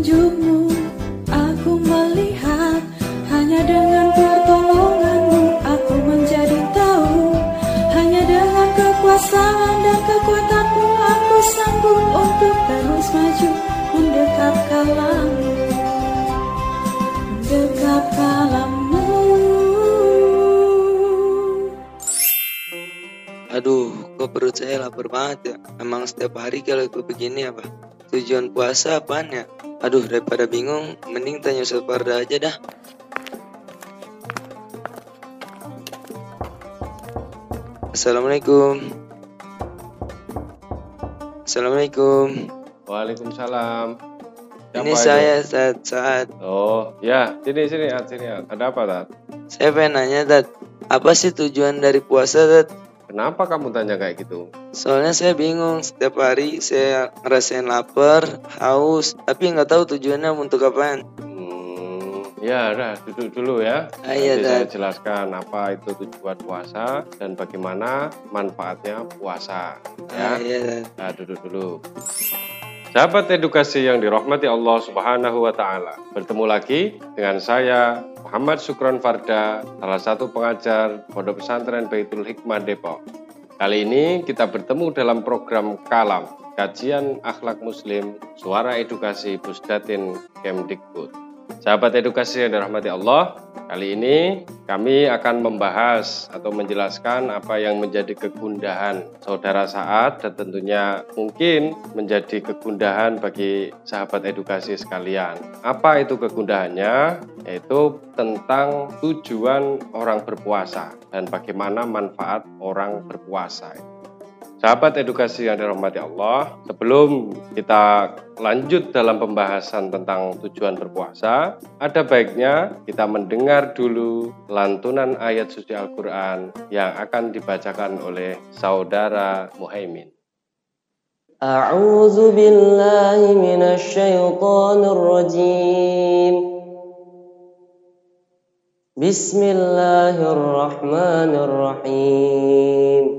petunjukmu Aku melihat Hanya dengan pertolonganmu Aku menjadi tahu Hanya dengan kekuasaan dan kekuatanmu Aku sanggup untuk terus maju Mendekat kalamu Mendekat kalamu Aduh, kok perut saya lapar banget ya. Emang setiap hari kalau ikut begini apa? Tujuan puasa apaan ya? Aduh, daripada bingung, mending tanya Ustaz Farda aja dah. Assalamualaikum. Assalamualaikum. Waalaikumsalam. Siapa Ini itu? saya saat saat Oh, ya. Sini sini, sini. Ad. Ada apa, Tat? saya pengen nanya Tat, apa sih tujuan dari puasa Tat? Kenapa kamu tanya kayak gitu? Soalnya saya bingung setiap hari saya ngerasain lapar, haus, tapi nggak tahu tujuannya untuk apaan. Hmm, ya, udah duduk dulu ya. Ah, iya, Nanti saya jelaskan apa itu tujuan puasa dan bagaimana manfaatnya puasa. Ah, Ya, iya, Tat. nah, duduk dulu. Sahabat edukasi yang dirahmati Allah Subhanahu wa taala. Bertemu lagi dengan saya Muhammad Sukron Farda, salah satu pengajar Pondok Pesantren Baitul Hikmah Depok. Kali ini kita bertemu dalam program Kalam, kajian akhlak muslim, suara edukasi Pusdatin Kemdikbud. Sahabat edukasi yang dirahmati Allah, kali ini kami akan membahas atau menjelaskan apa yang menjadi kegundahan saudara saat dan tentunya mungkin menjadi kegundahan bagi sahabat edukasi sekalian. Apa itu kegundahannya? Yaitu tentang tujuan orang berpuasa dan bagaimana manfaat orang berpuasa. Sahabat edukasi yang dirahmati Allah, sebelum kita lanjut dalam pembahasan tentang tujuan berpuasa, ada baiknya kita mendengar dulu lantunan ayat suci Al-Quran yang akan dibacakan oleh saudara Muhaimin. أعوذ بالله من الشيطان الرجيم بسم الله الرحمن الرحيم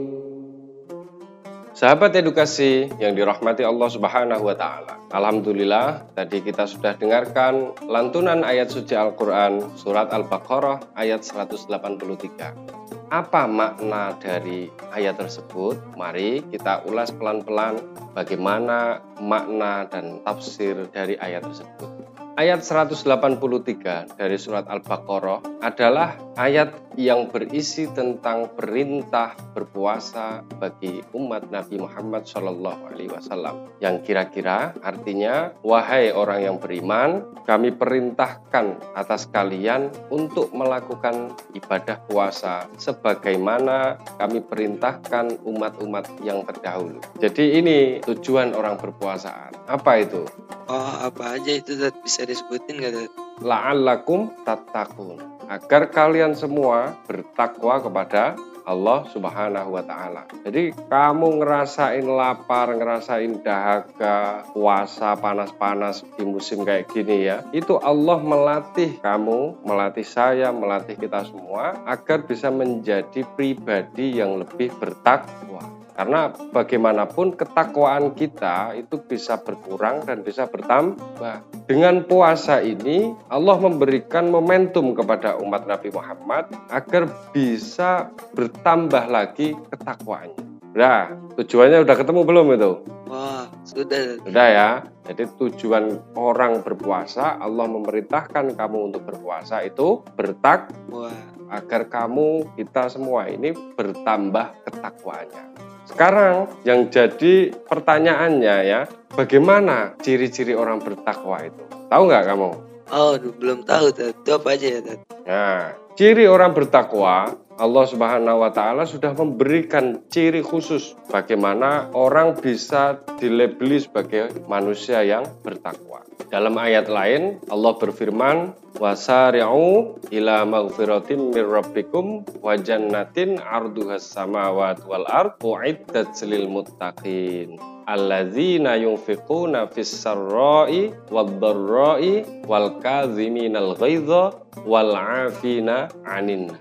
Sahabat edukasi yang dirahmati Allah Subhanahu wa taala. Alhamdulillah tadi kita sudah dengarkan lantunan ayat suci Al-Qur'an surat Al-Baqarah ayat 183. Apa makna dari ayat tersebut? Mari kita ulas pelan-pelan bagaimana makna dan tafsir dari ayat tersebut. Ayat 183 dari surat Al-Baqarah adalah ayat yang berisi tentang perintah berpuasa bagi umat Nabi Muhammad Shallallahu Alaihi Wasallam. Yang kira-kira artinya, wahai orang yang beriman, kami perintahkan atas kalian untuk melakukan ibadah puasa sebagaimana kami perintahkan umat-umat yang terdahulu. Jadi ini tujuan orang berpuasaan. Apa itu? Oh, apa aja itu Tat? Bisa disebutin nggak Tat? la'allakum tattaqun agar kalian semua bertakwa kepada Allah Subhanahu wa taala. Jadi kamu ngerasain lapar, ngerasain dahaga, puasa panas-panas di musim kayak gini ya. Itu Allah melatih kamu, melatih saya, melatih kita semua agar bisa menjadi pribadi yang lebih bertakwa. Karena bagaimanapun ketakwaan kita itu bisa berkurang dan bisa bertambah. Dengan puasa ini Allah memberikan momentum kepada umat Nabi Muhammad agar bisa bertambah lagi ketakwaannya. Nah, tujuannya udah ketemu belum itu? Wah, sudah. Sudah ya. Jadi tujuan orang berpuasa, Allah memerintahkan kamu untuk berpuasa itu bertakwa Wah, agar kamu kita semua ini bertambah ketakwaannya. Sekarang yang jadi pertanyaannya ya, bagaimana ciri-ciri orang bertakwa itu? Tahu nggak kamu? oh, belum tahu. Itu apa aja ya? Nah, ciri orang bertakwa Allah Subhanahu wa taala sudah memberikan ciri khusus bagaimana orang bisa dilebeli sebagai manusia yang bertakwa. Dalam ayat lain Allah berfirman, "Wasari'u ila maghfiratin mir rabbikum wa jannatin 'arduhas samawati wal ard u'iddat lil muttaqin." alladzina yunfiquna fis sarra'i wad dharra'i wal kadhiminal ghaidha wal 'afina 'anin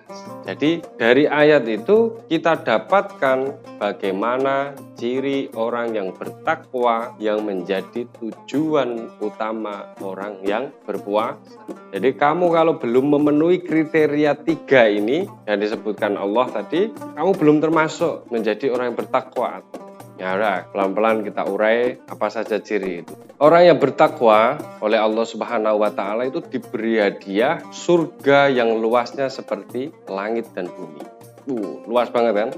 Jadi dari ayat itu kita dapatkan bagaimana ciri orang yang bertakwa yang menjadi tujuan utama orang yang berpuasa. Jadi kamu kalau belum memenuhi kriteria tiga ini yang disebutkan Allah tadi, kamu belum termasuk menjadi orang yang bertakwa Ya udah, pelan-pelan kita urai apa saja ciri itu. Orang yang bertakwa oleh Allah Subhanahu wa taala itu diberi hadiah surga yang luasnya seperti langit dan bumi. Uh, luas banget kan?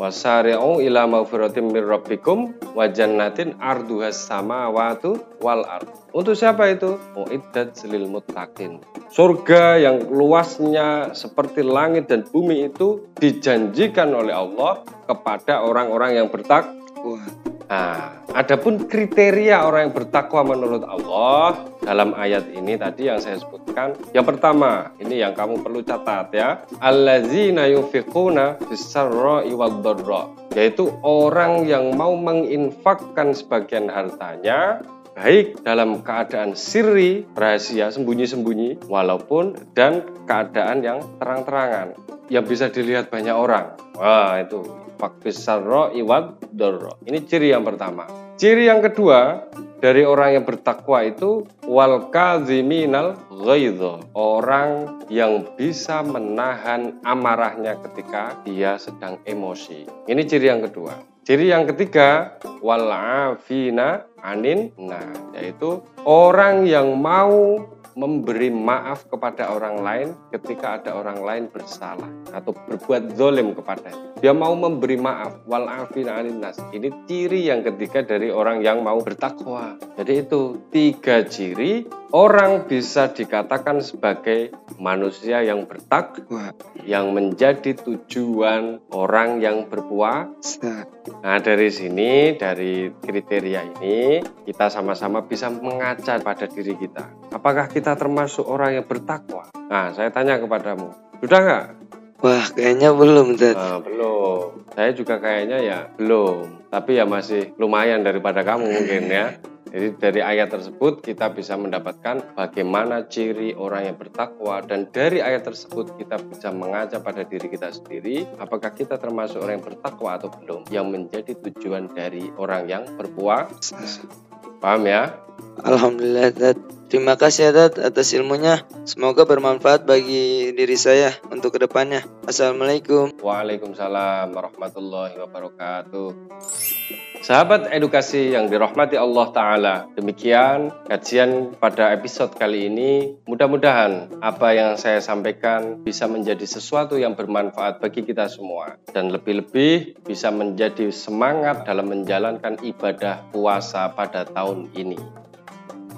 Wasari'u ila maghfiratin mir rabbikum wa jannatin arduhas samawati wal ard. Untuk siapa itu? Mu'iddat lil muttaqin. Surga yang luasnya seperti langit dan bumi itu dijanjikan oleh Allah kepada orang-orang yang bertakwa. Nah, adapun kriteria orang yang bertakwa menurut Allah dalam ayat ini tadi yang saya sebutkan. Yang pertama, ini yang kamu perlu catat ya. Allazina yunfiquna fis-sarra'i yaitu orang yang mau menginfakkan sebagian hartanya baik dalam keadaan sirri, rahasia, sembunyi-sembunyi, walaupun dan keadaan yang terang-terangan yang bisa dilihat banyak orang. Wah, itu fakfisarro iwad dorro. Ini ciri yang pertama. Ciri yang kedua dari orang yang bertakwa itu wal kaziminal ghaidho. Orang yang bisa menahan amarahnya ketika dia sedang emosi. Ini ciri yang kedua. Ciri yang ketiga, walafina anin. Nah, yaitu orang yang mau memberi maaf kepada orang lain ketika ada orang lain bersalah atau berbuat zolim kepada dia mau memberi maaf anin nas ini ciri yang ketiga dari orang yang mau bertakwa jadi itu tiga ciri orang bisa dikatakan sebagai manusia yang bertakwa yang menjadi tujuan orang yang berpuasa. Nah, dari sini dari kriteria ini kita sama-sama bisa mengaca pada diri kita. Apakah kita termasuk orang yang bertakwa? Nah, saya tanya kepadamu, sudah nggak? Wah, kayaknya belum, Dad. Nah, belum. Saya juga kayaknya ya belum. Tapi ya masih lumayan daripada kamu mungkin ya. Jadi dari ayat tersebut kita bisa mendapatkan bagaimana ciri orang yang bertakwa dan dari ayat tersebut kita bisa mengaca pada diri kita sendiri apakah kita termasuk orang yang bertakwa atau belum yang menjadi tujuan dari orang yang berpuasa. Paham ya? Alhamdulillah Dad. Terima kasih Dad atas ilmunya. Semoga bermanfaat bagi diri saya untuk ke depannya. Assalamualaikum. Waalaikumsalam warahmatullahi wabarakatuh. Sahabat edukasi yang dirahmati Allah Ta'ala, demikian kajian pada episode kali ini. Mudah-mudahan apa yang saya sampaikan bisa menjadi sesuatu yang bermanfaat bagi kita semua. Dan lebih-lebih bisa menjadi semangat dalam menjalankan ibadah puasa pada tahun ini.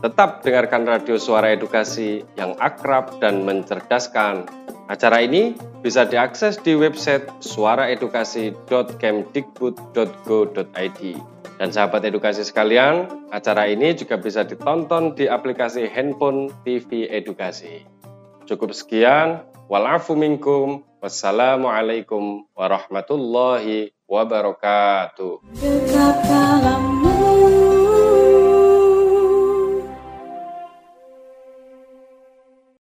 Tetap dengarkan radio suara edukasi yang akrab dan mencerdaskan Acara ini bisa diakses di website suaraedukasi.kemdikbud.go.id. Dan sahabat edukasi sekalian, acara ini juga bisa ditonton di aplikasi handphone TV Edukasi. Cukup sekian, walafu minkum, wassalamualaikum warahmatullahi wabarakatuh.